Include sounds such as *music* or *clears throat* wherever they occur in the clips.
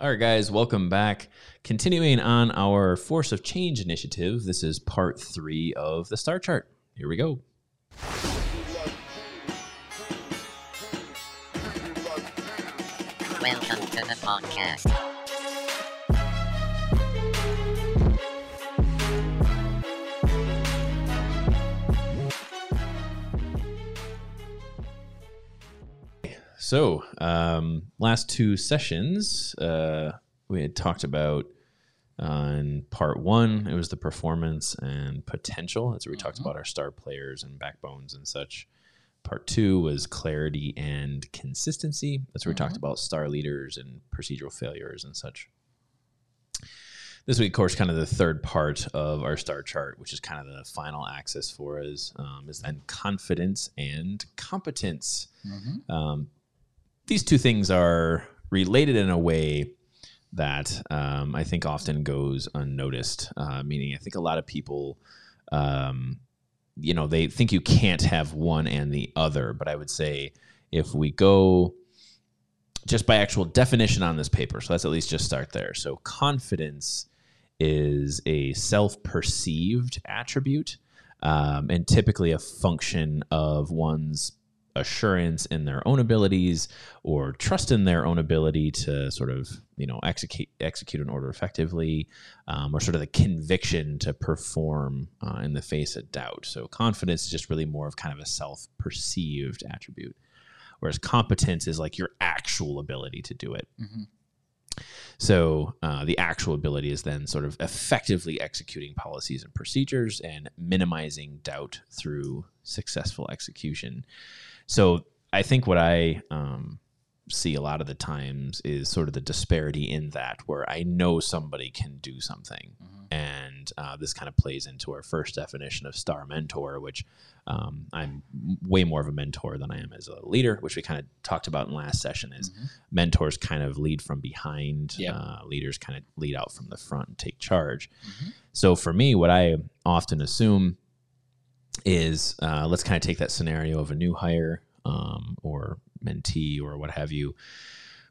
All right, guys, welcome back. Continuing on our Force of Change initiative, this is part three of the star chart. Here we go. Welcome to the podcast. So, um, last two sessions, uh, we had talked about on part one, it was the performance and potential. That's where we talked about our star players and backbones and such. Part two was clarity and consistency. That's where we talked about star leaders and procedural failures and such. This week, of course, kind of the third part of our star chart, which is kind of the final axis for us, um, is then confidence and competence. Um, these two things are related in a way that um, I think often goes unnoticed. Uh, meaning, I think a lot of people, um, you know, they think you can't have one and the other. But I would say if we go just by actual definition on this paper, so let's at least just start there. So, confidence is a self perceived attribute um, and typically a function of one's assurance in their own abilities or trust in their own ability to sort of you know execute execute an order effectively um, or sort of the conviction to perform uh, in the face of doubt. So confidence is just really more of kind of a self-perceived attribute whereas competence is like your actual ability to do it. So uh, the actual ability is then sort of effectively executing policies and procedures and minimizing doubt through successful execution. So I think what I um, see a lot of the times is sort of the disparity in that where I know somebody can do something. And uh, this kind of plays into our first definition of star mentor, which um, I'm way more of a mentor than I am as a leader, which we kind of talked about in last session. Is mentors kind of lead from behind, Yep. uh, leaders kind of lead out from the front and take charge. So for me, what I often assume is uh, let's kind of take that scenario of a new hire um, or mentee or what have you,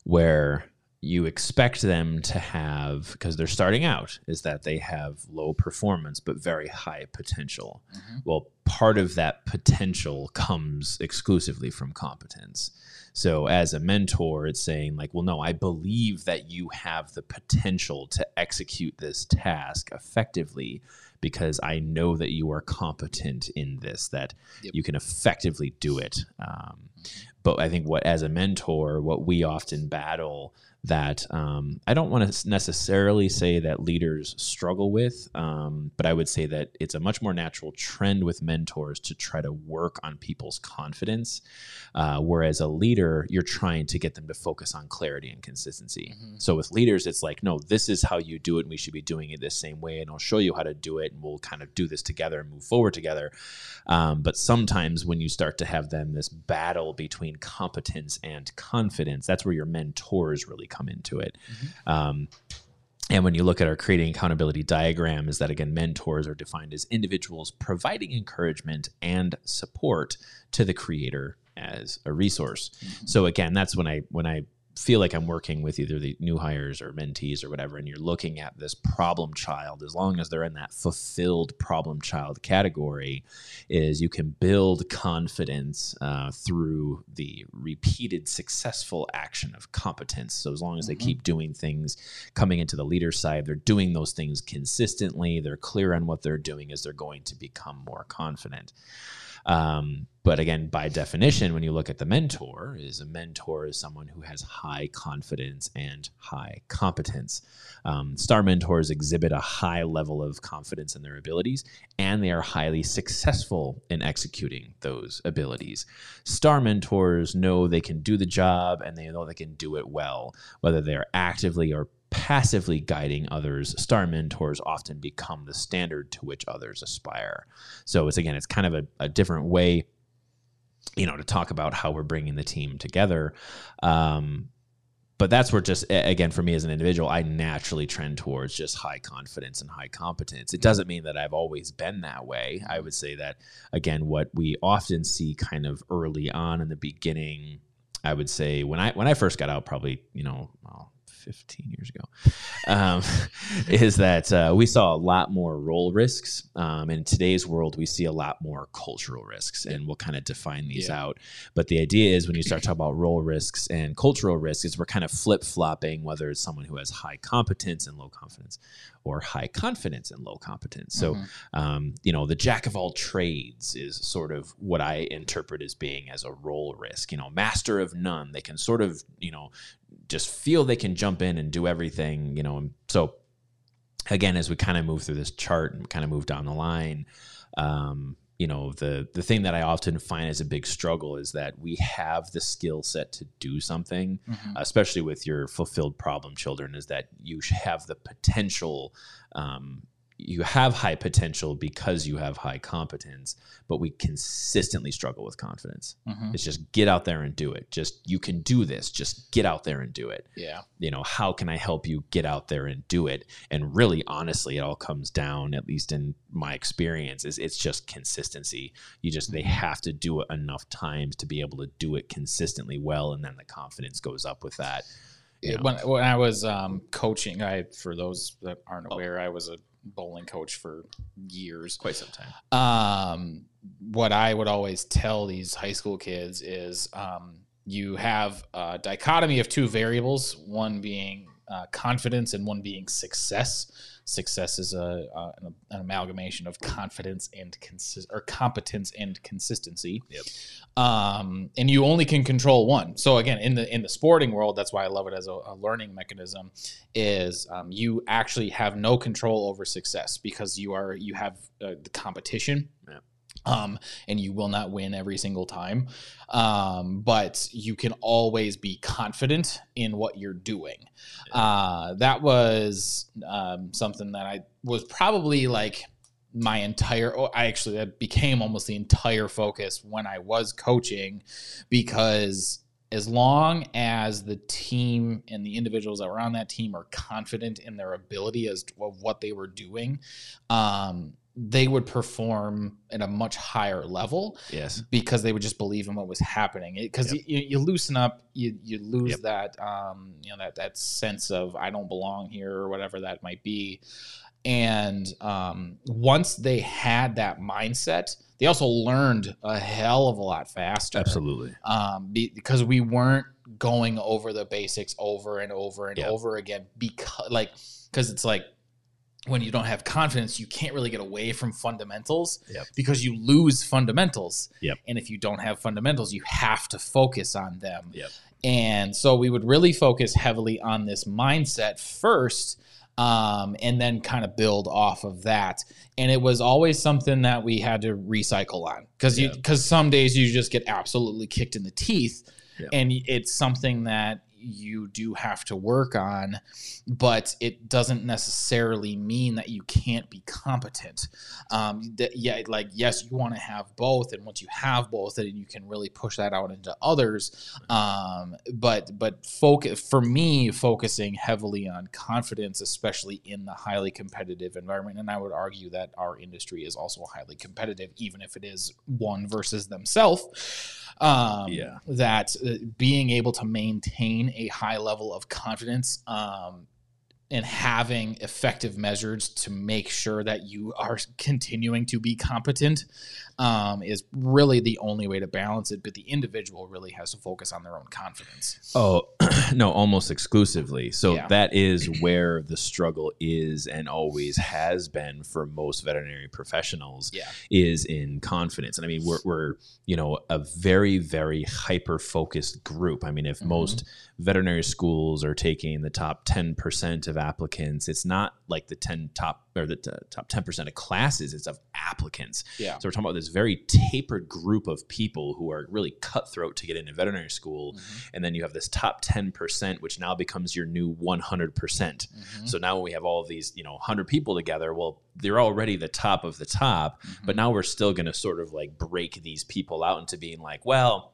where you expect them to have because they're starting out is that they have low performance but very high potential. Well part of that potential comes exclusively from competence. So as a mentor it's saying like well no i believe that you have the potential to execute this task effectively because i know that you are competent in this that Yep. you can effectively do it um, but i think what as a mentor what we often battle that um, I don't want to necessarily say that leaders struggle with, um, but I would say that it's a much more natural trend with mentors to try to work on people's confidence. Uh, whereas a leader, you're trying to get them to focus on clarity and consistency. So with leaders, it's like, no, this is how you do it, and we should be doing it the same way, and I'll show you how to do it, and we'll kind of do this together and move forward together. Um, but sometimes when you start to have them this battle between competence and confidence, that's where your mentors really come into it. Um, and when you look at our creating accountability diagram, is that again, mentors are defined as individuals providing encouragement and support to the creator as a resource. So again, that's when I when I feel like I'm working with either the new hires or mentees or whatever, and you're looking at this problem child, as long as they're in that fulfilled problem child category, is you can build confidence uh, through the repeated successful action of competence. So as long as they keep doing things, coming into the leader side, they're doing those things consistently, they're clear on what they're doing, as they're going to become more confident. Um, but again, by definition, when you look at the mentor, is a mentor is someone who has high confidence and high competence. Um, star mentors exhibit a high level of confidence in their abilities, and they are highly successful in executing those abilities. Star mentors know they can do the job, and they know they can do it well, whether they are actively or passively guiding others, star mentors often become the standard to which others aspire. So it's again, it's kind of a, a different way, you know, to talk about how we're bringing the team together. Um, but that's where just again for me as an individual i naturally trend towards just high confidence and high competence it doesn't mean that i've always been that way i would say that again what we often see kind of early on in the beginning i would say when i when i first got out probably you know well, 15 years ago, um, *laughs* is that uh, we saw a lot more role risks. Um, in today's world, we see a lot more cultural risks, and we'll kind of define these Yeah. out. But the idea is when you start talking about role risks and cultural risks, is we're kind of flip flopping whether it's someone who has high competence and low confidence, or high confidence and low competence. So, Mhm. um, you know, the jack of all trades is sort of what I interpret as being as a role risk. You know, master of none. They can sort of, you know, just feel they can jump in and do everything. You know, and so again, as we kind of move through this chart and kind of move down the line, um, you know, the the thing that I often find as a big struggle is that we have the skill set to do something, Mhm. especially with your fulfilled problem children, is that you have the potential. Um, you have high potential because you have high competence, but we consistently struggle with confidence. Mhm. It's just get out there and do it. Just you can do this. Just get out there and do it Yeah. you know how can i help you get out there and do it and really honestly it all comes down at least in my experience is it's just consistency you just they have to do it enough times to be able to do it consistently well and then the confidence goes up with that you know. When, when I was um, coaching, I for those that aren't Oh. aware, I was a bowling coach for years. quite some time um, what I would always tell these high school kids is um, you have a dichotomy of two variables, one being uh, confidence and one being success. Success is a, uh, an, an amalgamation of confidence and consist or competence and consistency. Yep. Um, and you only can control one. So again, in the in the sporting world, that's why I love it as a, a learning mechanism. Is um, you actually have no control over success because you are you have uh, the competition. Yeah. Um, and you will not win every single time. Um, but you can always be confident in what you're doing. Uh, that was um, something that I was probably like my entire, oh, I actually, that became almost the entire focus when I was coaching because as long as the team and the individuals that were on that team are confident in their ability as to of what they were doing, um, they would perform at a much higher level yes because they would just believe in what was happening. Because Yep. you, you loosen up, you you lose Yep. that um, you know that that sense of I don't belong here or whatever that might be. And um, once they had that mindset, they also learned a hell of a lot faster. absolutely Um, because we weren't going over the basics over and over and Yep. over again. Because like, because it's like when you don't have confidence, you can't really get away from fundamentals Yep. because you lose fundamentals. Yep. And if you don't have fundamentals, you have to focus on them. Yep. And so we would really focus heavily on this mindset first. Um, and then kind of build off of that. And it was always something that we had to recycle on because you because some days you just get absolutely kicked in the teeth, and it's something that you do have to work on, but it doesn't necessarily mean that you can't be competent. Um, that, yeah, like yes, you want to have both, and once you have both, then you can really push that out into others. Um, but but focus for me, focusing heavily on confidence, especially in the highly competitive environment, and I would argue that our industry is also highly competitive, even if it is one versus themselves. Um, Yeah. that uh, being able to maintain a high level of confidence um, and having effective measures to make sure that you are continuing to be competent um, is really the only way to balance it. But the individual really has to focus on their own confidence. Oh, *clears throat* no, almost exclusively. So Yeah. that is where the struggle is and always has been for most veterinary professionals Yeah. is in confidence. And I mean, we're, we're you know, a very, very hyper focused group. I mean, if Mhm. most veterinary schools are taking the top 10% of applicants, it's not like the 10 top or the t- top 10% of classes, it's of applicants. Yeah. So we're talking about this very tapered group of people who are really cutthroat to get into veterinary school Mhm. and then you have this top 10% which now becomes your new 100% Mhm. so now when we have all of these you know 100 people together well they're already the top of the top but now we're still going to sort of like break these people out into being like well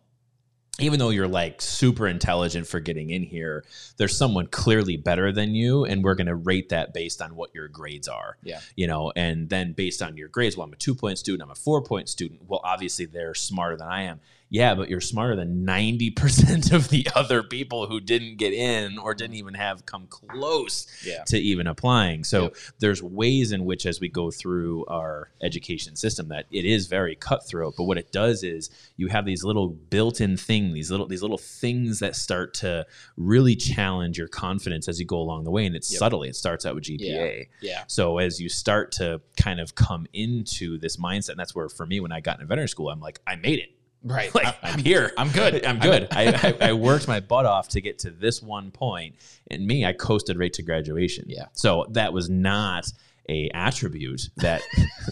even though you're like super intelligent for getting in here there's someone clearly better than you and we're going to rate that based on what your grades are. Yeah. you know and then based on your grades well i'm a two point student i'm a four point student. Well obviously they're smarter than i am yeah, but you're smarter than 90% *laughs* of the other people who didn't get in or didn't even have come close Yeah. to even applying. So Yep. there's ways in which, as we go through our education system, that it is very cutthroat. But what it does is you have these little built-in things, these little these little things that start to really challenge your confidence as you go along the way, and it's Yep. subtly. It starts out with GPA. Yeah. So as you start to kind of come into this mindset, and that's where for me, when I got into veterinary school, I'm like, I made it. Right. *laughs* Like I'm, here. I'm good. *laughs* I'm good. I, I, I *laughs* worked my butt off to get to this one point, and me, I coasted right to graduation. Yeah. So that was not a attribute that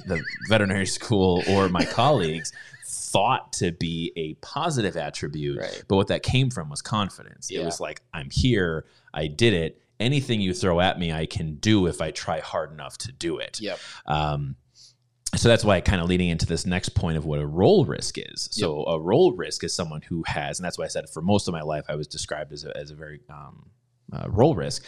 the veterinary school or my colleagues thought to be a positive attribute. Right. But what that came from was confidence. It was like, I'm here. I did it. Anything you throw at me, I can do if I try hard enough to do it. Yep. Um, so that's why kind of leading into this next point of what a role risk is. So a role risk is someone who has, and that's why I said for most of my life I was described as a, as a very um, uh, role risk,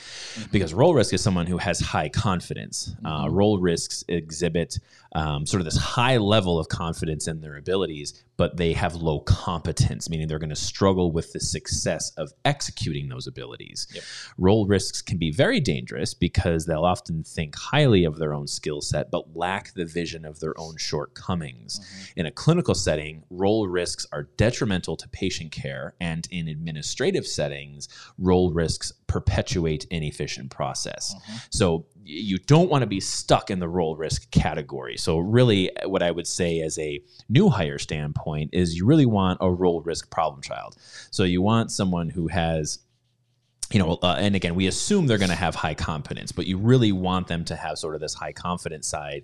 because role risk is someone who has high confidence. Uh, role risks exhibit um, sort of this high level of confidence in their abilities, but they have low competence, meaning they're going to struggle with the success of executing those abilities. Yep. Role risks can be very dangerous because they'll often think highly of their own skill set, but lack the vision of their own shortcomings. In a clinical setting, role risks are detrimental to patient care, and in administrative settings, role risks perpetuate an inefficient process. So you don't want to be stuck in the role risk category. So really, what I would say as a new hire standpoint is you really want a role risk problem child. So you want someone who has you know, uh, and again, we assume they're going to have high confidence, but you really want them to have sort of this high confidence side.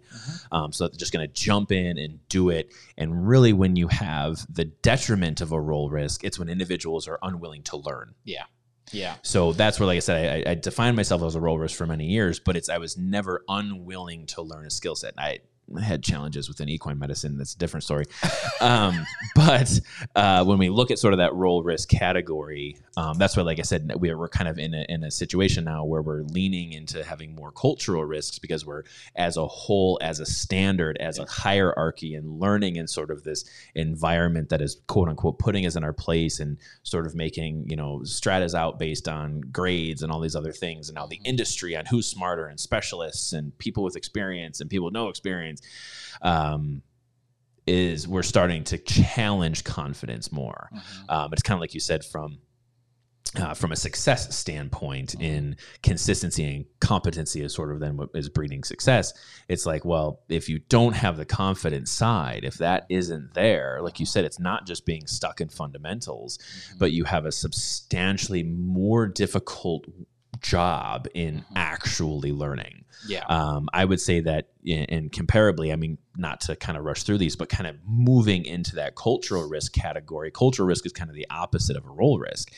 Um, so they're just going to jump in and do it. And really, when you have the detriment of a role risk, it's when individuals are unwilling to learn. Yeah. Yeah. So that's where, like I said, I, I defined myself as a role risk for many years, but it's I was never unwilling to learn a skill set. I had challenges within equine medicine. That's a different story. Um, *laughs* but uh, when we look at sort of that role risk category, um, that's why, like I said, we're, we're kind of in a, in a situation now where we're leaning into having more cultural risks because we're, as a whole, as a standard, as a hierarchy, and learning in sort of this environment that is quote unquote putting us in our place and sort of making you know stratas out based on grades and all these other things, and now the industry on who's smarter and specialists and people with experience and people with no experience. Um, is we're starting to challenge confidence more. Um, it's kind of like you said from uh, from a success standpoint in consistency and competency is sort of then what is breeding success. It's like, well, if you don't have the confidence side, if that isn't there, like you said, it's not just being stuck in fundamentals, but you have a substantially more difficult job in actually learning. Yeah. Um, I would say that, and comparably, I mean, not to kind of rush through these, but kind of moving into that cultural risk category. Cultural risk is kind of the opposite of a role risk.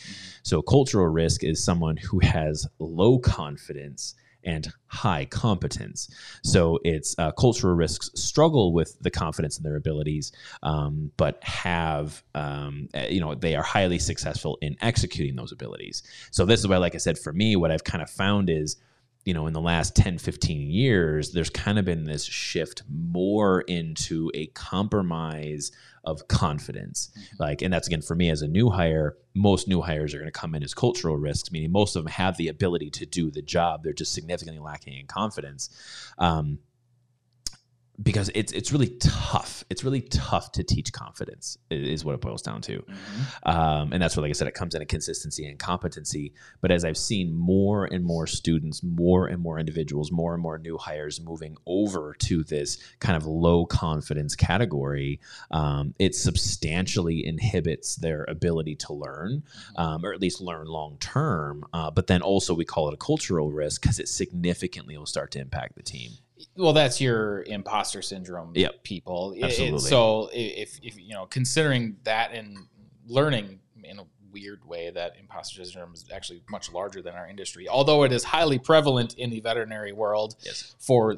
So, cultural risk is someone who has low confidence and high competence. So, it's uh, cultural risks struggle with the confidence in their abilities, um, but have, um, uh, you know, they are highly successful in executing those abilities. So, this is why, like I said, for me, what I've kind of found is, you know, in the last 10, 15 years, there's kind of been this shift more into a compromise of confidence. Like, and that's again for me as a new hire, most new hires are going to come in as cultural risks, meaning most of them have the ability to do the job. They're just significantly lacking in confidence. Um, because it's it's really tough. It's really tough to teach confidence. Is what it boils down to. Um, and that's where, like I said, it comes into consistency and competency. But as I've seen more and more students, more and more individuals, more and more new hires moving over to this kind of low confidence category, um, it substantially inhibits their ability to learn, um, or at least learn long term. Uh, but then also, we call it a cultural risk because it significantly will start to impact the team. Well that's your imposter syndrome Yep. people it- Absolutely. so if, if you know considering that and learning in a weird way that imposter syndrome is actually much larger than our industry although it is highly prevalent in the veterinary world Yes. for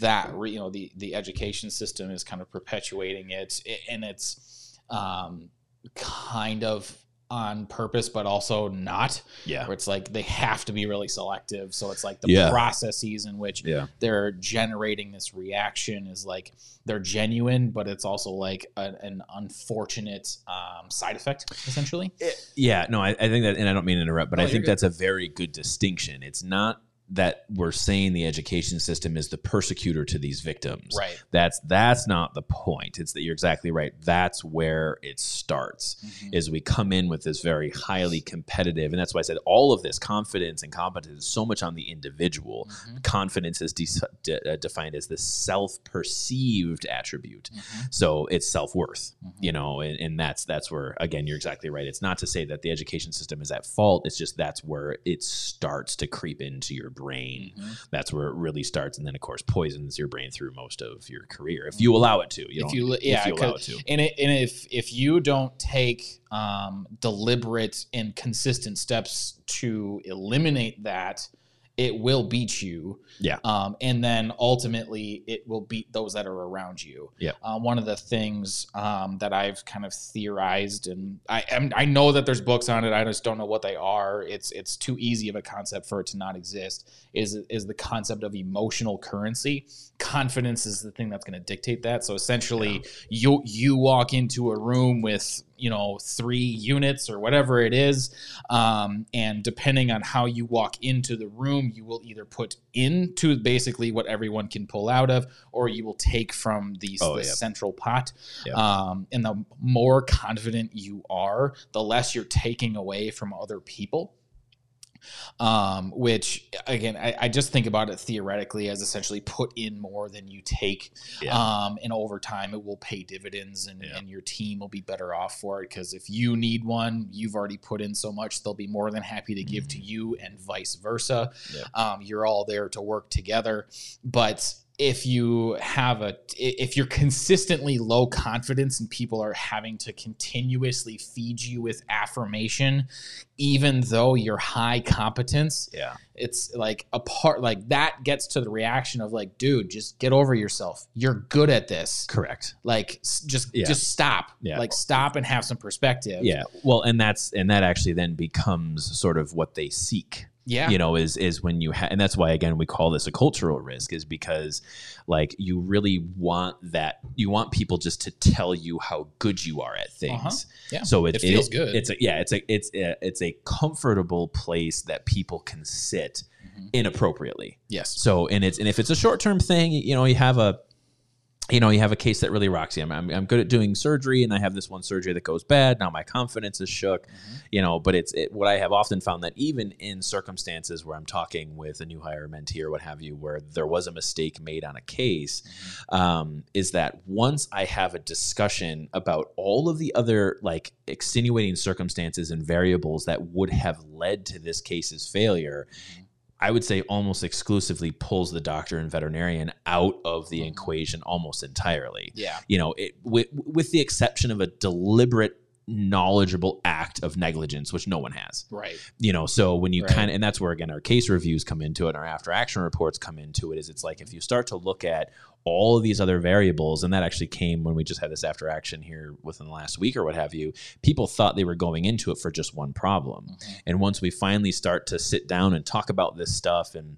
that you know the the education system is kind of perpetuating it and it's um, kind of on purpose, but also not. Yeah. Where it's like they have to be really selective. So it's like the Yeah. processes in which Yeah. they're generating this reaction is like they're genuine, but it's also like a, an unfortunate um, side effect, essentially. Yeah, no, I, I think that, and I don't mean to interrupt, but Oh, I think good. that's a very good distinction. It's not that we're saying the education system is the persecutor to these victims. Right. That's that's not the point. It's that you're exactly right. That's where it starts. Mhm. Is we come in with this very highly competitive, and that's why I said all of this confidence and competence is so much on the individual. Mhm. Confidence is de- de- uh, defined as the self-perceived attribute. Mhm. So it's self-worth Mhm. you know and, and that's that's where again you're exactly right it's not to say that the education system is at fault it's just that's where it starts to creep into your brain Mhm. that's where it really starts. And then of course poisons your brain through most of your career if you allow it to. You if you yeah if you allow it to. and, it, and if if you don't take um, deliberate and consistent steps to eliminate that it will beat you. Yeah. um, and then ultimately it will beat those that are around you. Yeah. uh, one of the things um, that i've kind of theorized and I am I know that there's books on it. I just don't know what they are. It's it's too easy of a concept for it to not exist is is the concept of emotional currency. Confidence is the thing that's going to dictate that. So essentially you you walk into a room with you know three units or whatever it is um, and depending on how you walk into the room you will either put into basically what everyone can pull out of or you will take from the, Oh, the yeah. central pot Yeah. um, and the more confident you are the less you're taking away from other people um, which again I, I just think about it theoretically as essentially put in more than you take Yeah. um, and over time it will pay dividends and, Yeah. and your team will be better off for it because if you need one you've already put in so much they'll be more than happy to give to you and vice versa Yeah. um, you're all there to work together but if you have a if you're consistently low confidence and people are having to continuously feed you with affirmation even though you're high competence yeah. it's like a part like that gets to the reaction of like dude just get over yourself. You're good at this. Correct. Like just Yeah. just stop. Yeah. like stop and have some perspective. Yeah. Well and that's and that actually then becomes sort of what they seek yeah you know is is when you ha- and that's why again we call this a cultural risk is because like you really want that you want people just to tell you how good you are at things Uh-huh. Yeah. so it, It feels good. it's a yeah it's a it's a, it's a comfortable place that people can sit Mhm. inappropriately yes so and it's and if it's a short term thing you know you have a you know, you have a case that really rocks you. I'm, I'm, I'm good at doing surgery, and I have this one surgery that goes bad. Now my confidence is shook, mm-hmm. you know. But it's it, what I have often found that even in circumstances where I'm talking with a new hire mentee or what have you, where there was a mistake made on a case, mm-hmm. um, is that once I have a discussion about all of the other like extenuating circumstances and variables that would have led to this case's failure, mm-hmm. I would say almost exclusively pulls the doctor and veterinarian out of the mm-hmm. equation almost entirely. yeah You know, it, with, with the exception of a deliberate, knowledgeable act of negligence, which no one has. right You know, so when you Right. kind of, and that's where again our case reviews come into it, and our after action reports come into it. Is it's like if you start to look at all of these other variables, and that actually came when we just had this after action here within the last week or what have you. People thought they were going into it for just one problem, Mhm. and once we finally start to sit down and talk about this stuff and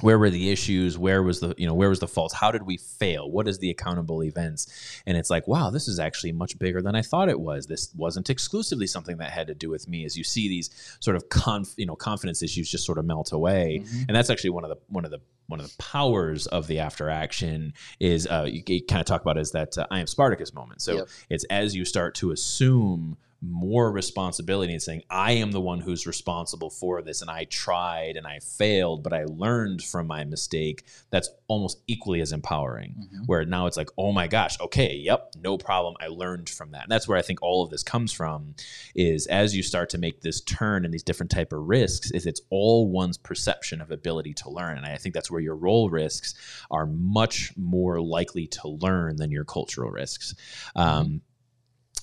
where were the issues? Where was the you know where was the fault how did we fail? What is the accountable events? And it's like wow this is actually much bigger than i thought it was. This wasn't exclusively something that had to do with me. As you see these sort of conf, you know confidence issues just sort of melt away. Mhm. and that's actually one of the one of the one of the powers of the after action is uh, you, you kind of talk about is that uh, I am Spartacus moment. So Yep. it's as you start to assume more responsibility and saying I am the one who's responsible for this and I tried and I failed but I learned from my mistake that's almost equally as empowering. Mhm. where now it's like oh my gosh okay yep no problem I learned from that. And that's where I think all of this comes from is as you start to make this turn and these different type of risks is it's all one's perception of ability to learn. And I think that's where your role risks are much more likely to learn than your cultural risks. Um,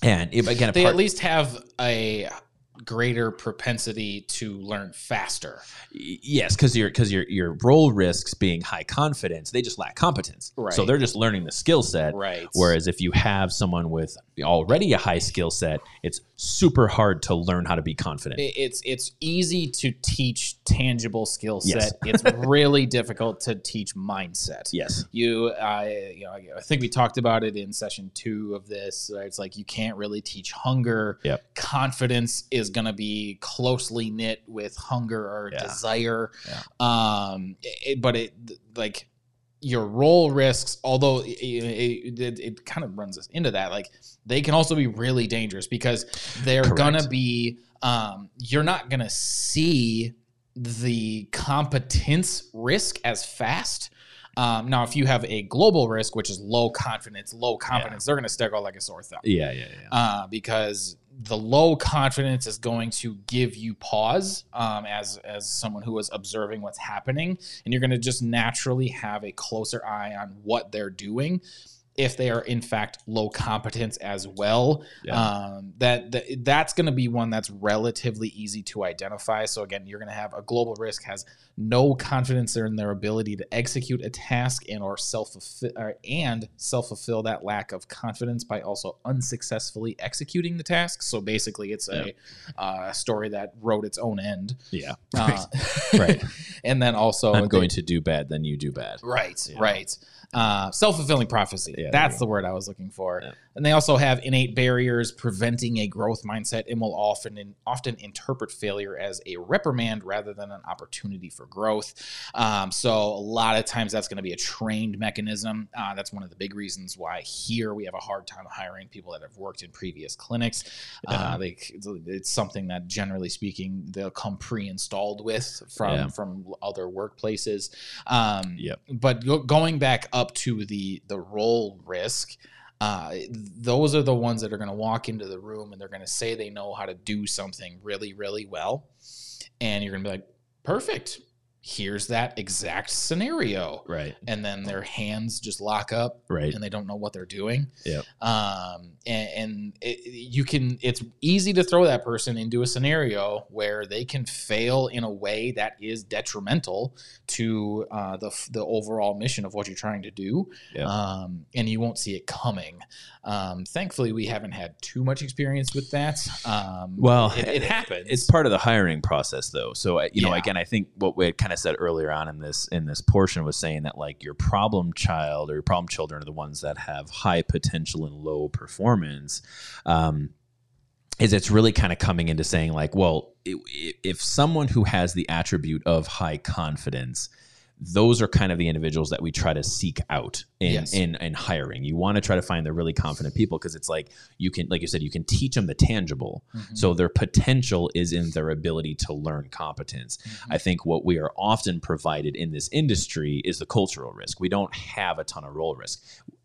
and if, again a they at least have a greater propensity to learn faster. Yes, because your because your your role risks being high confidence, they just lack competence. Right. So they're just learning the skill set. Right. Whereas if you have someone with already a high skill set, it's super hard to learn how to be confident. It's it's easy to teach tangible skill set. Yes. it's really *laughs* difficult to teach mindset. yes. You, I, you know, I think we talked about it in session two of this. Right? It's like you can't really teach hunger. Yep. Confidence is going to be closely knit with hunger or Yeah. desire. Um, it, but it like your role risks, although it, it, it, it kind of runs us into that, like they can also be really dangerous because they're Correct. gonna be. Um, you're not gonna see the competence risk as fast. Um, now, if you have a global risk, which is low confidence, low confidence, they're going to stick out like a sore thumb Yeah, yeah, yeah. uh, because the low confidence is going to give you pause um, as as someone who is observing what's happening, and you're going to just naturally have a closer eye on what they're doing. If they are in fact low competence as well, Yeah. um, that, that that's going to be one that's relatively easy to identify. So again, you're going to have a global risk has no confidence in their ability to execute a task and or self and self fulfill that lack of confidence by also unsuccessfully executing the task. So basically, it's a uh, story that wrote its own end. yeah. Uh, *laughs* Right. *laughs* and then also I'm they- going to do bad, then you do bad. Right, Yeah. right. Uh, Self fulfilling prophecy. Yeah, That's the word I was looking for. Yeah. And they also have innate barriers preventing a growth mindset and will often often interpret failure as a reprimand rather than an opportunity for growth. Um, so a lot of times that's going to be a trained mechanism. Uh, that's one of the big reasons why here we have a hard time hiring people that have worked in previous clinics. Uh, Yeah. they, it's something that generally speaking they'll come pre-installed with from Yeah. from other workplaces. Um, Yep. but go, going back up to the the role risk uh, those are the ones that are going to walk into the room and they're going to say they know how to do something really really well. And you're going to be like perfect here's that exact scenario Right. and then their hands just lock up Right. and they don't know what they're doing Yeah. um, and, and it, you can it's easy to throw that person into a scenario where they can fail in a way that is detrimental to uh, the, the overall mission of what you're trying to do Yep. um, and you won't see it coming um, thankfully we haven't had too much experience with that um, Well, it, it happens It's part of the hiring process, though. So you know, Yeah. again, I think what we had kind of said earlier on in this in this portion was saying that like your problem child or your problem children are the ones that have high potential and low performance. Um, is it's really kind of coming into saying like, well, if someone who has the attribute of high confidence those are kind of the individuals that we try to seek out in Yes. in, in hiring. You want to try to find the really confident people because it's like you can, like you said, you can teach them the tangible. Mhm. So their potential is in their ability to learn competence. Mhm. I think what we are often provided in this industry is the cultural risk. We don't have a ton of role risk.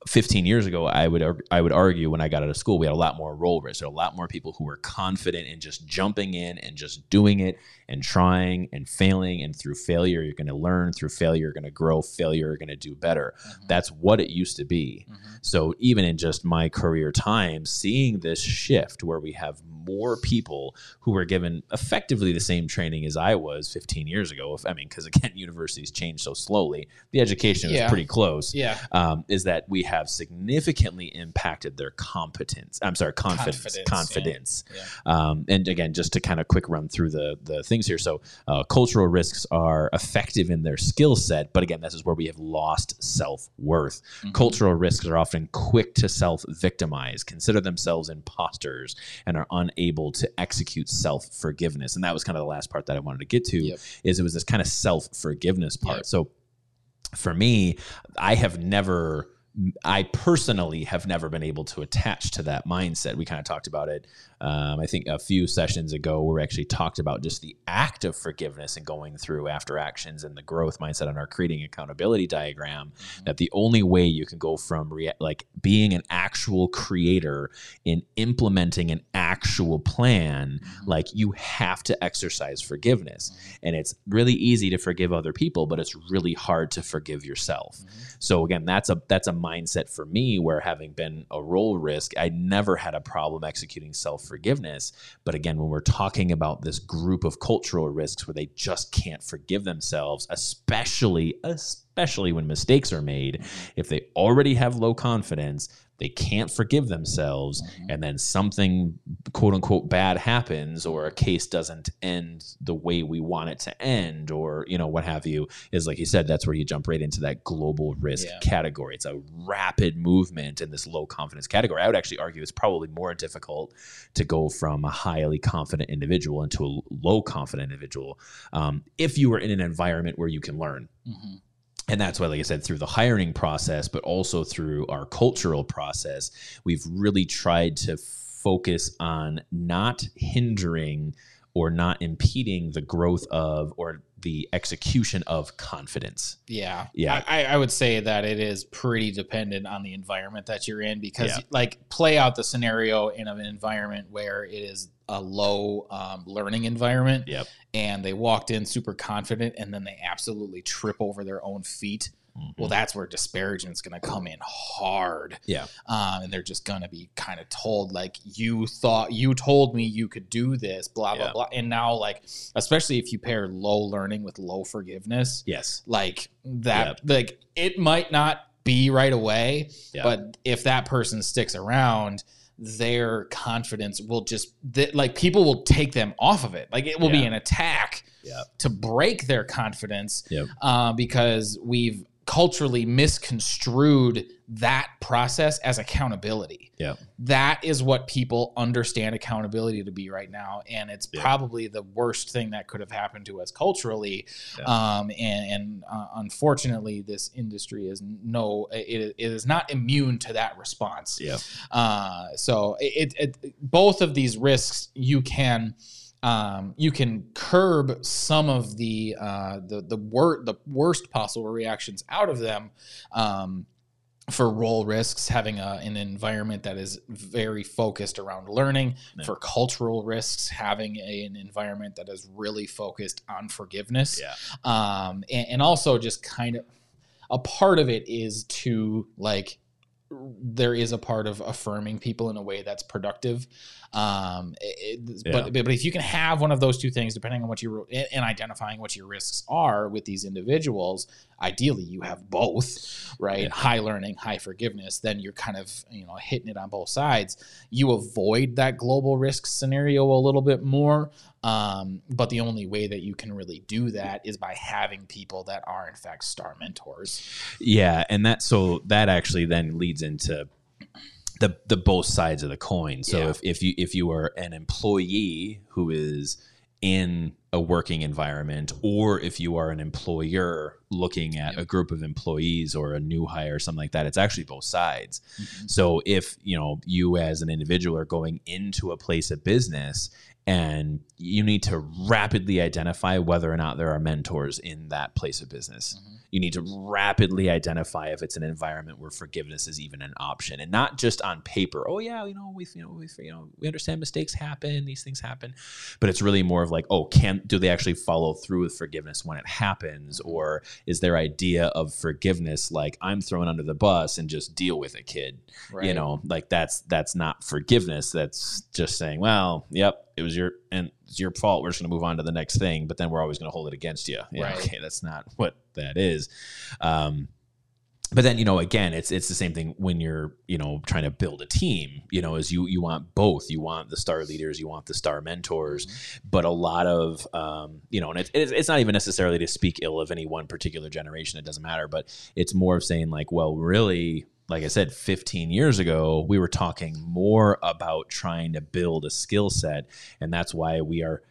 15 years ago, I would I would argue when I got out of school, we had a lot more role risk. There were a lot more people who were confident in just jumping in and just doing it and trying and failing. And through failure, you're going to learn. Through failure, you're going to grow. Failure, you're going to do better. Mhm. That's what it used to be. Mhm. So even in just my career time, seeing this shift where we have more people who were given effectively the same training as I was 15 years ago. If I mean, because again, *laughs* universities change so slowly, the education was pretty close. yeah Um, is that we have significantly impacted their competence? I'm sorry, confidence. Confidence, Confidence. yeah. Um, and again, just to kind of quick run through the the things here. So, uh, cultural risks are effective in their skill set, but again, this is where we have lost self worth. Mhm. Cultural risks are often quick to self victimize, consider themselves imposters, and are unable to execute self forgiveness. And that was kind of the last part that I wanted to get to. Yep. Is it was this kind of self forgiveness part. Yep. So, for me, I have never. I personally have never been able to attach to that mindset. We kind of talked about it, um, I think, a few sessions ago, we actually talked about just the act of forgiveness and going through after actions and the growth mindset on our creating accountability diagram Mhm. that the only way you can go from rea- like being an actual creator in implementing an actual plan Mhm. like you have to exercise forgiveness Mhm. and it's really easy to forgive other people but it's really hard to forgive yourself Mhm. so again that's a that's a mindset for me where having been a role risk, I never had a problem executing self forgiveness. But again, when we're talking about this group of cultural risks where they just can't forgive themselves, especially, especially when mistakes are made, if they already have low confidence, they can't forgive themselves and then something quote unquote bad happens or a case doesn't end the way we want it to end or you know what have you is like you said that's where you jump right into that global risk Yeah. category it's a rapid movement in this low confidence category i would actually argue it's probably more difficult to go from a highly confident individual into a low confident individual um, if you are in an environment where you can learn Mhm. And that's why like i said through the hiring process but also through our cultural process we've really tried to focus on not hindering or not impeding the growth of or the execution of confidence Yeah. Yeah. I, I would say that it is pretty dependent on the environment that you're in because, Yeah. like, play out the scenario in an environment where it is a low um, learning environment Yep. and they walked in super confident and then they absolutely trip over their own feet. Well, that's where disparagement's going to come in hard. Yeah. Um, and they're just going to be kind of told, like, you thought, you told me you could do this, blah, blah, blah. And now, like, especially if you pair low learning with low forgiveness, yes like that like it might not be right away but if that person sticks around their confidence will just th- like people will take them off of it like it will be an attack Yeah. to break their confidence Yep. uh, because we've culturally misconstrued that process as accountability Yeah. that is what people understand accountability to be right now and it's Yeah. probably the worst thing that could have happened to us culturally Yeah. um, and, and uh, unfortunately this industry is no it, it is not immune to that response yeah uh, so it, it, it both of these risks you can um, you can curb some of the uh, the the wor- the worst possible reactions out of them um, for role risks having a, an environment that is very focused around learning Yeah. for cultural risks having a- an environment that is really focused on forgiveness. Yeah. Um, and, and also just kind of a part of it is to like there is a part of affirming people in a way that's productive um it, Yeah. but but if you can have one of those two things depending on what you and and identifying what your risks are with these individuals ideally you have both right Yeah. high learning high forgiveness then you're kind of you know hitting it on both sides you avoid that global risk scenario a little bit more um, but the only way that you can really do that is by having people that are in fact star mentors Yeah, and that so that actually then leads into the the both sides of the coin. So Yeah. if, if you if you are an employee who is in a working environment, or if you are an employer looking at Yep. a group of employees or a new hire or something like that, it's actually both sides. Mm-hmm. So if you know you as an individual are going into a place of business and you need to rapidly identify whether or not there are mentors in that place of business. Mhm. You need to rapidly identify if it's an environment where forgiveness is even an option and not just on paper. Oh yeah, you know, we you know, we you know, we understand mistakes happen, these things happen. But it's really more of like, oh, can do they actually follow through with forgiveness when it happens mm-hmm. or is their idea of forgiveness like I'm thrown under the bus and just deal with it, kid? you know like that's that's not forgiveness that's just saying well yep it was your and it's your fault we're just going to move on to the next thing but then we're always going to hold it against you yeah, Right. okay that's not what that is. Um but then you know again it's it's the same thing when you're you know trying to build a team you know is you you want both. You want the star leaders you want the star mentors but a lot of um, you know and it, it's, it's not even necessarily to speak ill of any one particular generation it doesn't matter but it's more of saying like well really like i said 15 years ago we were talking more about trying to build a skill set and that's why we are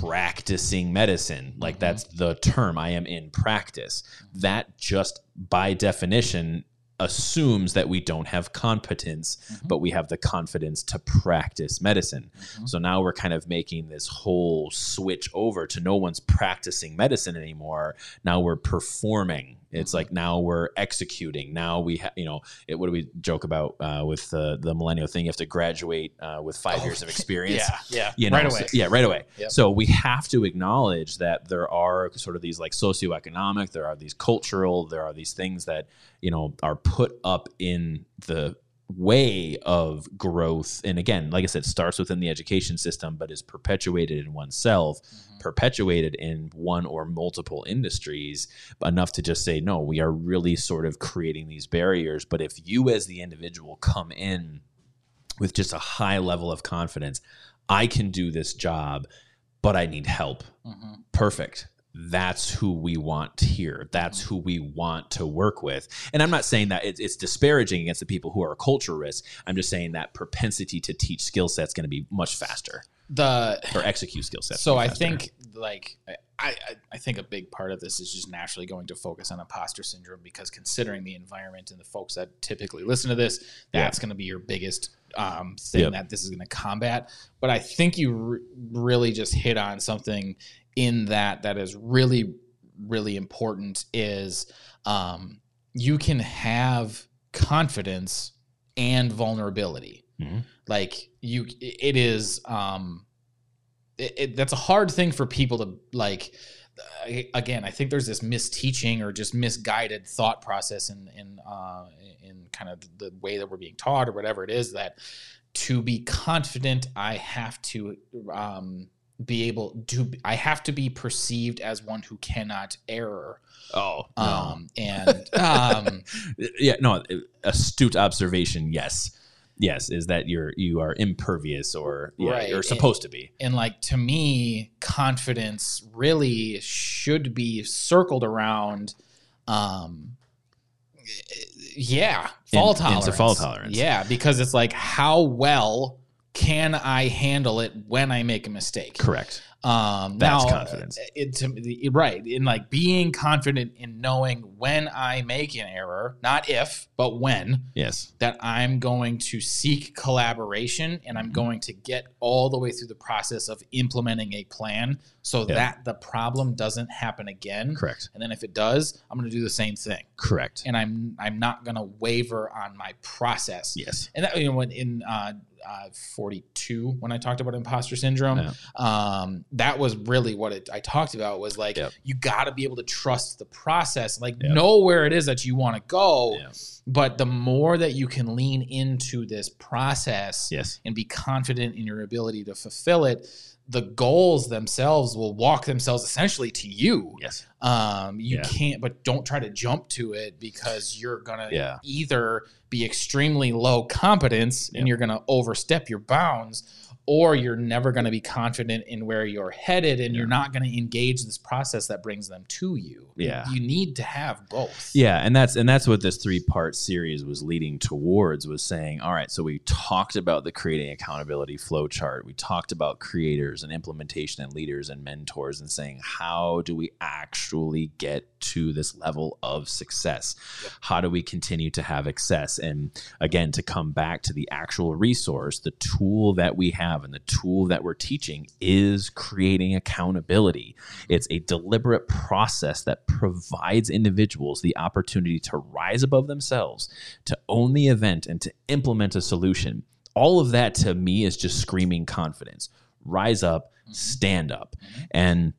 practicing medicine like Mhm. that's the term i am in practice that just by definition assumes that we don't have competence Mhm. but we have the confidence to practice medicine Mhm. so now we're kind of making this whole switch over to no one's practicing medicine anymore now we're performing It's Mhm. like now we're executing. Now we, ha- you know, it, what do we joke about uh, with the the millennial thing? You have to graduate uh, with five Oh, years of *laughs* experience. Yeah, yeah. You know, right so- away. yeah, right away. Yep. So we have to acknowledge that there are sort of these like socioeconomic, there are these cultural, there are these things that you know are put up in the way of growth. And again, like I said, starts within the education system, but is perpetuated in oneself, Mhm. perpetuated in one or multiple industries, enough to just say, no, we are really sort of creating these barriers. But if you as the individual come in with just a high level of confidence, I can do this job, but I need help. Mhm. Perfect. That's who we want here. That's who we want to work with. And I'm not saying that it's, it's disparaging against the people who are cultural risks. I'm just saying that propensity to teach skill sets going to be much faster The or execute skill sets. so I faster. think like I, I I think a big part of this is just naturally going to focus on imposter syndrome because considering the environment and the folks that typically listen to this, Yeah. that's going to be your biggest um, thing Yep. that this is going to combat. But I think you re- really just hit on something in that that is really really important is um, you can have confidence and vulnerability Mhm. like you it is um it, it, that's a hard thing for people to like I- again i think there's this misteaching or just misguided thought process in in uh in kind of the way that we're being taught or whatever it is that to be confident i have to um be able to i have to be perceived as one who cannot err oh, no. um and um *laughs* yeah, no, astute observation. Yes. Yes, is that you're you are impervious or yeah, Right. you're supposed to be. and like to me confidence really should be circled around um yeah fall In- into tolerance fall tolerance. yeah because it's like how well can i handle it when i make a mistake Correct. um That's now, confidence. it, to, right in like being confident in knowing when i make an error not if but when Yes. that I'm going to seek collaboration and. I'm going to get all the way through the process of implementing a plan so Yeah. that the problem doesn't happen again. Correct. And then if it does, I'm going to do the same thing. Correct. And I'm I'm not going to waver on my process. Yes. And that you know when in uh, uh, 42 when I talked about imposter syndrome, Yeah. um, that was really what it, I talked about was like Yep. you got to be able to trust the process, like Yep. know where it is that you want to go. Yeah. But the more that you can lean into this process Yes. and be confident in your ability to fulfill it, the goals themselves will walk themselves essentially to you. Yes. Um, you Yeah. can't, but don't try to jump to it because you're gonna Yeah. either be extremely low competence Yep. and you're gonna overstep your bounds, or you're never gonna be confident in where you're headed, and you're not gonna engage this process that brings them to you. Yeah. you need to have both. Yeah, and that's and that's what this three part series was leading towards was saying, all right, so we talked about the creating accountability flow chart. We talked about creators and implementation and leaders and mentors and saying how do we actually get to this level of success? How do we continue to have success? And again, to come back to the actual resource, the tool that we have and the tool that we're teaching is creating accountability. It's a deliberate process that provides individuals the opportunity to rise above themselves, to own the event, and to implement a solution. All of that to me is just screaming confidence. Rise up, mm-hmm. stand up. Mm-hmm. And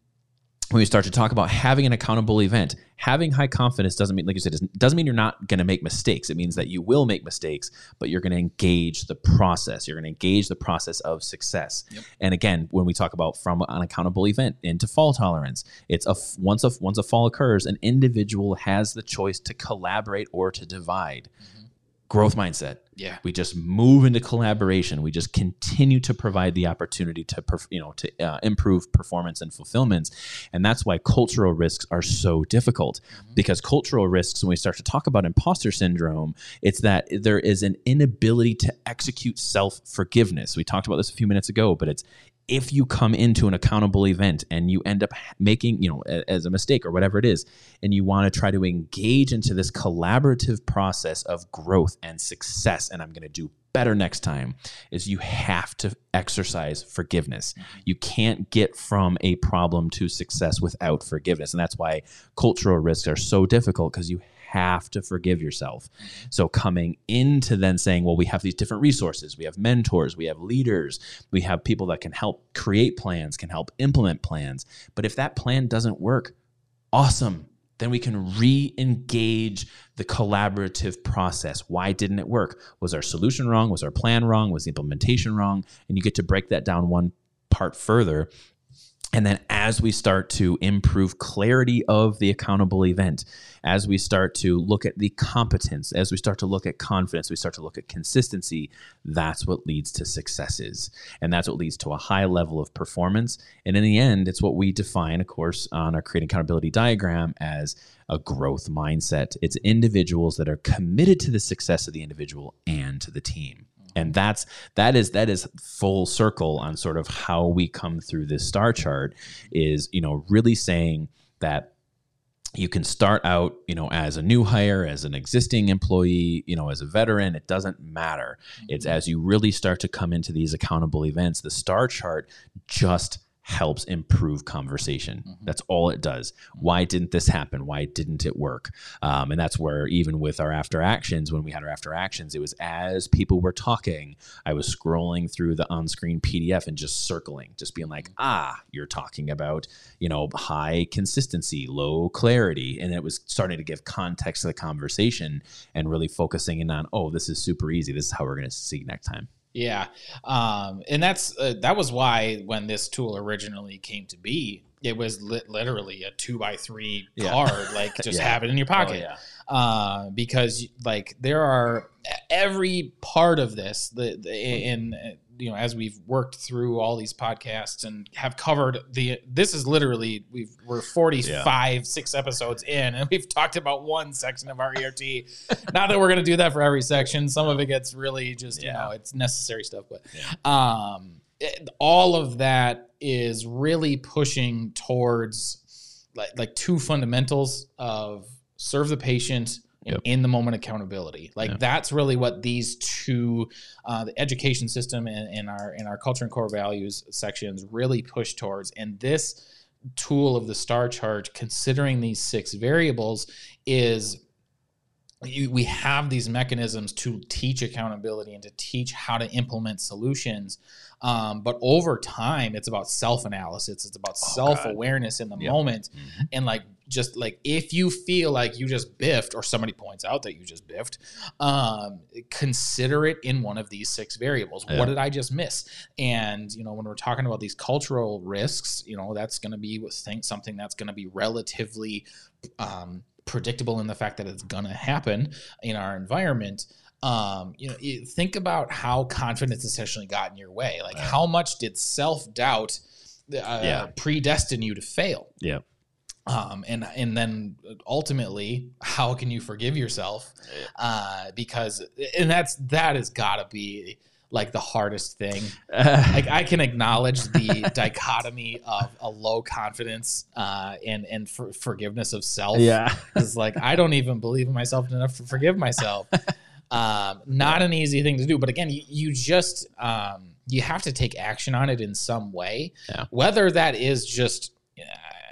when we start to talk about having an accountable event, having high confidence doesn't mean, like you said, it doesn't mean you're not going to make mistakes. It means that you will make mistakes, but you're going to engage the process. You're going to engage the process of success. Yep. And again, when we talk about from an accountable event into fall tolerance, it's a f- once a once a fall occurs, an individual has the choice to collaborate or to divide. Mm-hmm. Growth mindset. Yeah. We just move into collaboration. We just continue to provide the opportunity to, perf- you know, to uh, improve performance and fulfillments, and that's why cultural risks are so difficult. Because cultural risks, when we start to talk about imposter syndrome, it's that there is an inability to execute self forgiveness. We talked about this a few minutes ago, but it's if you come into an accountable event and you end up making, you know, a- as a mistake or whatever it is, and you want to try to engage into this collaborative process of growth and success, and I'm going to do better next time, is you have to exercise forgiveness. Mm-hmm. You can't get from a problem to success without forgiveness. And that's why cultural risks are so difficult because you have to forgive yourself. So coming into then saying, well, we have these different resources, we have mentors, we have leaders, we have people that can help create plans, can help implement plans. But if that plan doesn't work, awesome. Then we can re engage the collaborative process. Why didn't it work? Was our solution wrong? Was our plan wrong? Was the implementation wrong? And you get to break that down one part further and then as we start to improve clarity of the accountable event, as we start to look at the competence, as we start to look at confidence, we start to look at consistency, that's what leads to successes. And that's what leads to a high level of performance. And in the end, it's what we define, of course, on our creating accountability diagram as a growth mindset. It's individuals that are committed to the success of the individual and to the team and that's that is that is full circle on sort of how we come through this star chart is you know really saying that you can start out you know as a new hire as an existing employee you know as a veteran. It doesn't matter. It's mm-hmm. as you really start to come into these accountable events the star chart just helps improve conversation. That's all it does. Why didn't this happen? Why didn't it work? Um, and that's where, even with our after actions, when we had our after actions, it was as people were talking, I was scrolling through the on screen PDF and just circling, just being like, ah, you're talking about, you know, high consistency, low clarity. And it was starting to give context to the conversation and really focusing in on, oh, this is super easy. This is how we're going to see next time. Yeah, um, and that's uh, that was why when this tool originally came to be, it was li- literally a two by three Yeah. card, like *laughs* just Yeah. have it in your pocket. yeah. uh, because like there are every part of this the, the in you know as we've worked through all these podcasts and have covered the this is literally we've we're 45 six episodes in and we've talked about one section of our ert *laughs* not that we're going to do that for every section. Some of it gets really just you know it's necessary stuff but um it- all of that is really pushing towards like like two fundamentals of serve the patient Yep. in the moment accountability like Yeah. that's really what these two uh, the education system and, and our and our culture and core values sections really push towards and this tool of the star chart considering these six variables is you, we have these mechanisms to teach accountability and to teach how to implement solutions um, but over time it's about self-analysis it's about Oh, self-awareness in the Yep. moment Mhm. and like just like if you feel like you just biffed or somebody points out that you just biffed um, consider it in one of these six variables Yeah. what did i just miss and you know when we're talking about these cultural risks you know that's going to be think something that's going to be relatively um, predictable in the fact that it's going to happen in our environment um, you know you think about how confidence essentially got in your way like Yeah. how much did self-doubt uh, Yeah. predestine you to fail Yeah. Um, and and then ultimately how can you forgive yourself uh, because and that's that has got to be like the hardest thing *laughs* like I can acknowledge the dichotomy of a low confidence uh, and and for, forgiveness of self yeah. *laughs* it's like I don't even believe in myself enough to forgive myself. *laughs* um, not an easy thing to do, but again, you, you just um, you have to take action on it in some way. Yeah. Whether that is just,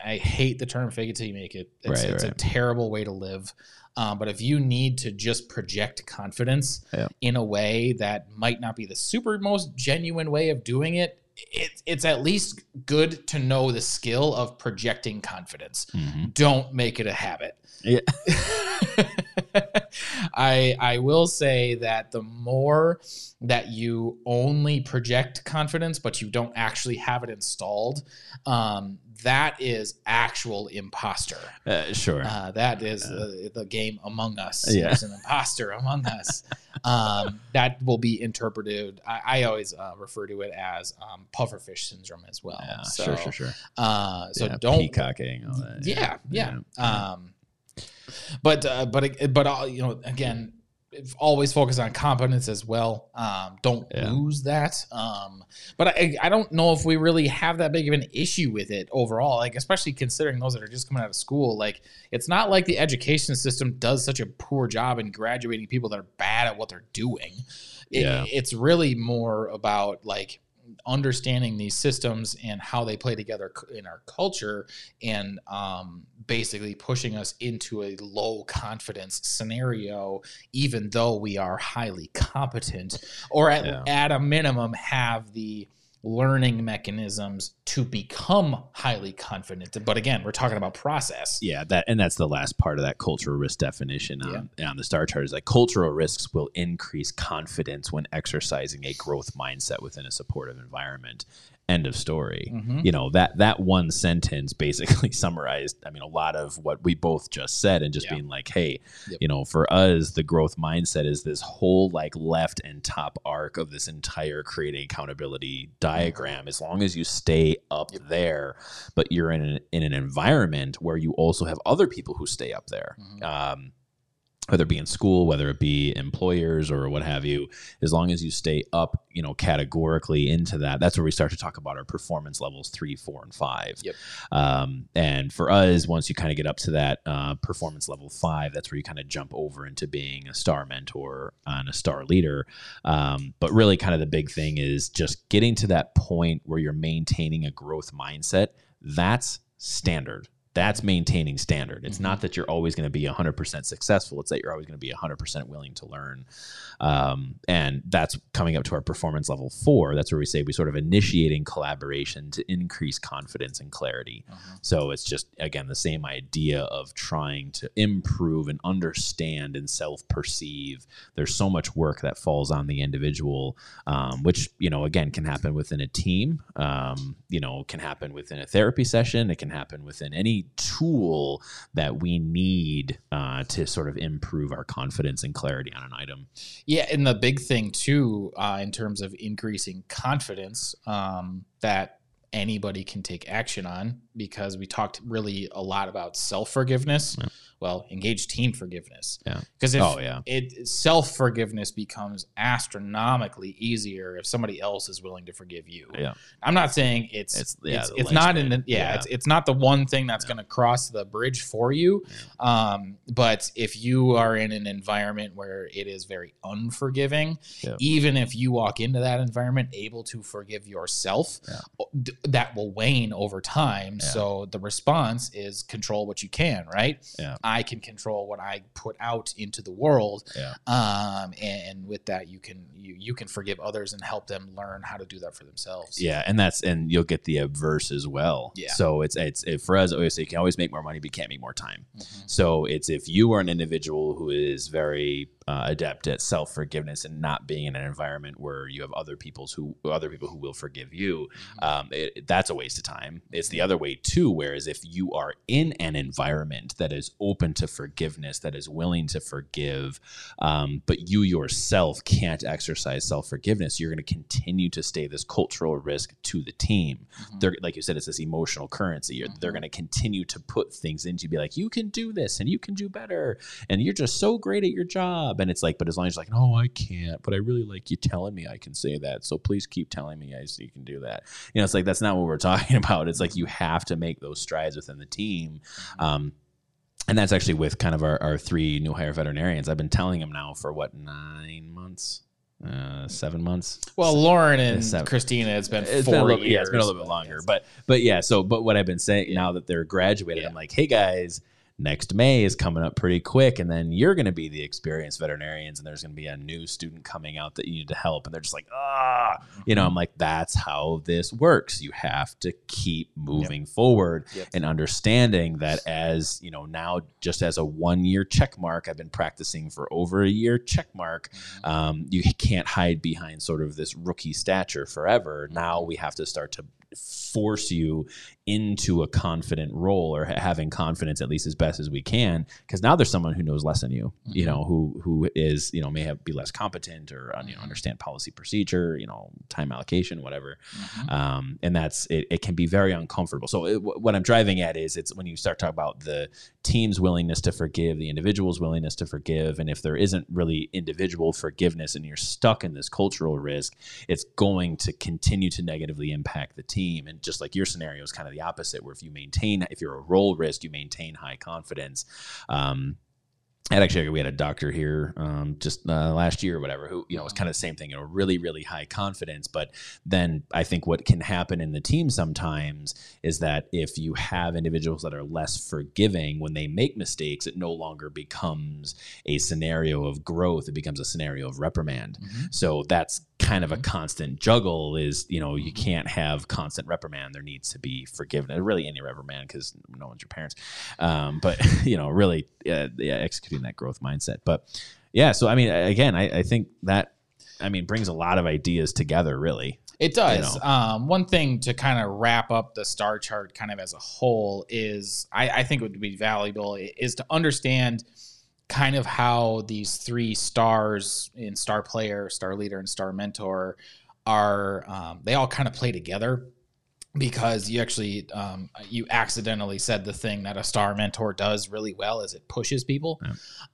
I hate the term "fake it till you make it." It's, Right, it's a terrible way to live. Um, but if you need to just project confidence Yeah. in a way that might not be the super most genuine way of doing it, it, it's at least good to know the skill of projecting confidence Mhm. don't make it a habit. Yeah. *laughs* I I will say that the more that you only project confidence, but you don't actually have it installed, um, that is actual imposter. Uh, sure. Uh, that is the, the game Among Us. Yeah. There's an imposter among us. Um, that will be interpreted. I, I always uh, refer to it as um, pufferfish syndrome as well. yeah. so, sure. Sure. Sure. Uh, so Yeah, don't peacocking. All that. yeah, yeah. Um, but uh, but but uh, you know, again, always focus on competence as well. Um, don't Yeah. lose that. Um, but I, I don't know if we really have that big of an issue with it overall. Like especially considering those that are just coming out of school. Like it's not like the education system does such a poor job in graduating people that are bad at what they're doing. It- Yeah. it's really more about like understanding these systems and how they play together in our culture and um, basically pushing us into a low confidence scenario even though we are highly competent or at, Yeah. at a minimum have the learning mechanisms to become highly confident. But again we're talking about process. Yeah that and that's the last part of that cultural risk definition on, on the star chart is like cultural risks will increase confidence when exercising a growth mindset within a supportive environment end of story Mhm. you know that that one sentence basically *laughs* summarized i mean a lot of what we both just said and just Yeah. being like hey Yep. you know for us the growth mindset is this whole like left and top arc of this entire creating accountability diagram as long as you stay up there but you're in an, in an environment where you also have other people who stay up there Mhm. um, whether it be in school, whether it be employers or what have you, as long as you stay up, you know, categorically into that, that's where we start to talk about our performance levels three, four, and five. Yep. Um, and for us, once you kind of get up to that uh, performance level five, that's where you kind of jump over into being a star mentor and a star leader. Um, but really, kind of the big thing is just getting to that point where you're maintaining a growth mindset. That's standard. That's maintaining standard. It's not that you're always going to be 100% successful. It's that you're always going to be 100% willing to learn. Um, and that's coming up to our performance level four. That's where we say we sort of initiating collaboration to increase confidence and clarity. Uh-huh. So it's just, again, the same idea of trying to improve and understand and self perceive. There's so much work that falls on the individual, um, which, you know, again, can happen within a team, um, you know, can happen within a therapy session. It can happen within any tool that we need uh, to sort of improve our confidence and clarity on an item. Yeah, and the big thing too, uh, in terms of increasing confidence, um, that anybody can take action on, because we talked really a lot about self forgiveness. Yeah. Well, engage team forgiveness. Yeah. Because if Oh, yeah. it self forgiveness becomes astronomically easier if somebody else is willing to forgive you. Yeah. I'm not saying it's It's- it's yeah, it's, the not in the, yeah, Yeah. it's it's not the one thing that's going to cross the bridge for you. Um, but if you are in an environment where it is very unforgiving, even if you walk into that environment able to forgive yourself, that will wane over time. Yeah. So the response is control what you can, right? Yeah. I can control what I put out into the world. Yeah. Um, and, and with that, you can you you can forgive others and help them learn how to do that for themselves. Yeah, and that's and you'll get the obverse as well. Yeah. So it's it's it, for us. Say you can always make more money, but you can't make more time. Mhm. So it's if you are an individual who is very uh, adept at self forgiveness and not being in an environment where you have other people's who other people who will forgive you, um, it, that's a waste of time. It's the other way too. Whereas if you are in an environment that is open to forgiveness, that is willing to forgive, um, but you yourself can't exercise self forgiveness, you're going to continue to stay this cultural risk to the team. Mhm. They're like you said, it's this emotional currency. You're, They're going to continue to put things into you, be like, you can do this and you can do better, and you're just so great at your job. And it's like, but as long as you're like, no, I can't, but I really like you telling me I can say that, so please keep telling me I you can do that. You know, it's like that's not what we're *laughs* talking about. It's like you have to make those strides within the team. Um, and that's actually with kind of our, our three new hire veterinarians. I've been telling them now for what nine months, uh, seven months. Well, Lauren and seven. Christina, it's been It's four been little, years. yeah, it's been a little bit longer, but but yeah. So, but what I've been saying now that they're graduated, Yeah. I'm like, hey guys, next May is coming up pretty quick, and then you're going to be the experienced veterinarians, and there's going to be a new student coming out that you need to help, and they're just like, ah, you know. I'm like, that's how this works. You have to keep moving forward Yep. and understanding that as you know now, just as a one year check mark, I've been practicing for over a year check mark Mhm. um, you can't hide behind sort of this rookie stature forever. Now we have to start to force you into a confident role or ha- having confidence at least as best as we can because now there's someone who knows less than you you Mhm. know who who is you know may have be less competent or uh, you know understand policy procedure you know time allocation whatever Mhm. um, and that's it, it can be very uncomfortable so it, wh- what i'm driving at is it's when you start talking about the team's willingness to forgive the individual's willingness to forgive and if there isn't really individual forgiveness and you're stuck in this cultural risk it's going to continue to negatively impact the team and just like your scenario is kind of the opposite where if you maintain if you're a role risk you maintain high confidence. Um, and actually, we had a doctor here um, just uh, last year or whatever who, you know, was kind of the same thing, you know, really, really high confidence. But then I think what can happen in the team sometimes is that if you have individuals that are less forgiving when they make mistakes, it no longer becomes a scenario of growth. It becomes a scenario of reprimand. Mhm. So that's kind of a Mhm. constant juggle is, you know, you Mhm. can't have constant reprimand. There needs to be forgiveness, really any reprimand because no one's your parents. Um, but, *laughs* you know, really uh, yeah, executing that growth mindset. But yeah, so I mean, again, I, I think that, I mean, brings a lot of ideas together, really. It does. know. Um, one thing to kind of wrap up the star chart kind of as a whole is I, I think it would be valuable is to understand kind of how these three stars in star player, star leader, and star mentor are um, they all kind of play together because you actually um, you accidentally said the thing that a star mentor does really well is it pushes people.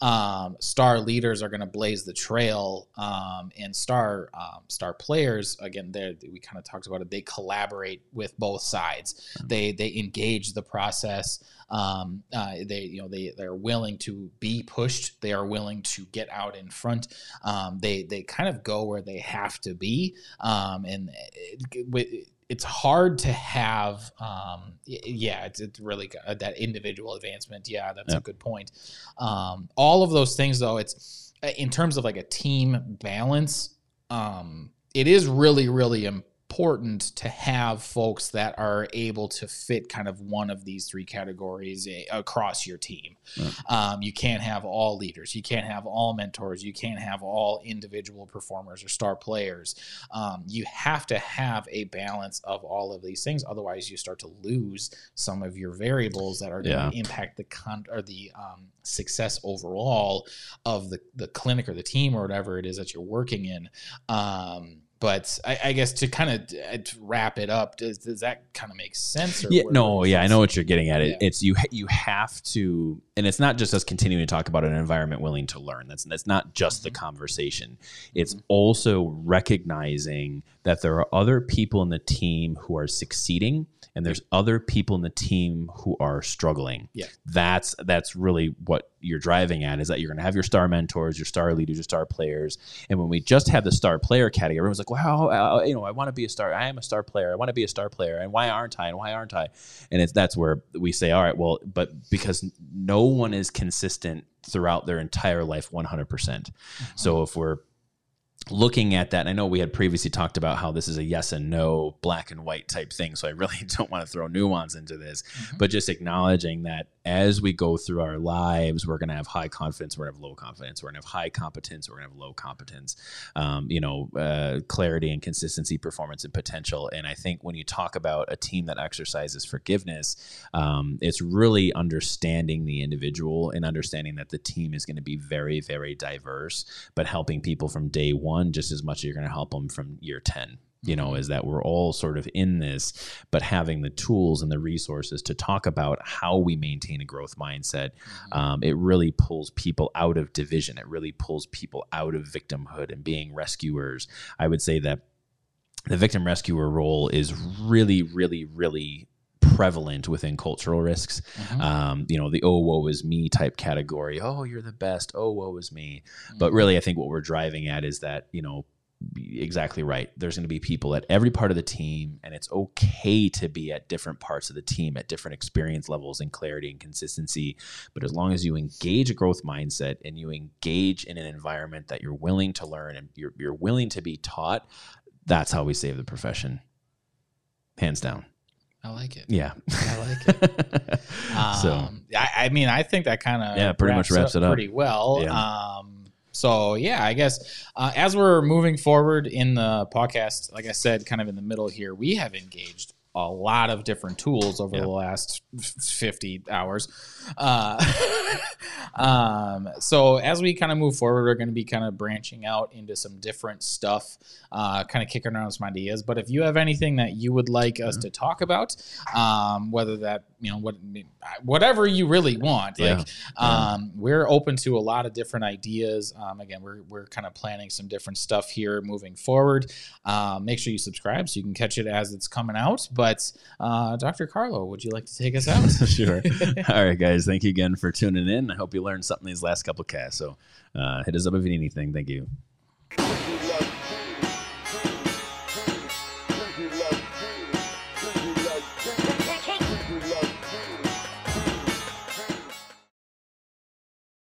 Um, star leaders are going to blaze the trail um, and star um, star players again there we kind of talked about it they collaborate with both sides. They they engage the process um, uh, they you know they they're willing to be pushed they are willing to get out in front um, they they kind of go where they have to be um, and it, it, it's hard to have um yeah it's, it's really good, uh, that individual advancement. Yeah that's a good point. Um all of those things though it's uh, in terms of like a team balance um it is really really important to have folks that are able to fit kind of one of these three categories eh, across your team. Right. um, you can't have all leaders. You can't have all mentors. You can't have all individual performers or star players. Um, you have to have a balance of all of these things. Otherwise you start to lose some of your variables that are going Yeah. to impact the con or the um, success overall of the the clinic or the team or whatever it is that you're working in. Um, but I, I guess to kind of to wrap it up, does, does that kind of make sense? Or Yeah, no, yeah, I know what you're getting at. It, Yeah. It's you. You have to, and it's not just us continuing to talk about an environment willing to learn. That's that's not just the Mhm. conversation. It's Mhm. also recognizing that there are other people in the team who are succeeding, and there's other people in the team who are struggling. Yeah. that's that's really what you're driving at. Is that you're going to have your star mentors, your star leaders, your star players, and when we just have the star player category, everyone's like, "Wow, uh, you know, I want to be a star. I am a star player. I want to be a star player. And why aren't I? And why aren't I?" And it's that's where we say, "All right, well, but because no one is consistent throughout their entire life, 100 percent. So if we're looking at that, I know we had previously talked about how this is a yes and no, black and white type thing. So I really *laughs* don't want to throw nuance into this, Mhm. but just acknowledging that as we go through our lives, we're going to have high confidence, we're going to have low confidence, we're going to have high competence, we're going to have low competence, um, you know, uh, clarity and consistency, performance and potential. And I think when you talk about a team that exercises forgiveness, um, it's really understanding the individual and understanding that the team is going to be very, very diverse, but helping people from day one just as much as you're going to help them from year 10 you know, is that we're all sort of in this, but having the tools and the resources to talk about how we maintain a growth mindset, Mhm. um, it really pulls people out of division. It really pulls people out of victimhood and being rescuers. I would say that the victim rescuer role is really, really, really prevalent within cultural risks. Mhm. Um, you know, the oh woe is me type category. Oh, you're the best. Oh, woe is me. But Mhm. really, I think what we're driving at is that, you know, exactly right. There's going to be people at every part of the team, and it's okay to be at different parts of the team at different experience levels and clarity and consistency. But as long as you engage a growth mindset and you engage in an environment that you're willing to learn and you're, you're willing to be taught, that's how we save the profession. Hands down. I like it. Yeah. I like it. *laughs* so, Um, I, I mean, I think that kind of Yeah, pretty much wraps it up. pretty well. Yeah. Um, so yeah, I guess uh, as we're moving forward in the podcast, like I said, kind of in the middle here, we have engaged a lot of different tools over Yeah. the last 50 hours. Uh, *laughs* um, so as we kind of move forward, we're going to be kind of branching out into some different stuff, uh, kind of kicking around some ideas. But if you have anything that you would like us to talk about, um, whether that you know what whatever you really want, Yeah. like um, we're open to a lot of different ideas. Um, again, we're we're kind of planning some different stuff here moving forward. Um, make sure you subscribe so you can catch it as it's coming out. But uh, Dr. Carlo, would you like to take us out? *laughs* sure. *laughs* All right, guys. Thank you again for tuning in. I hope you learned something these last couple of casts. So uh, hit us up if you need anything. Thank you.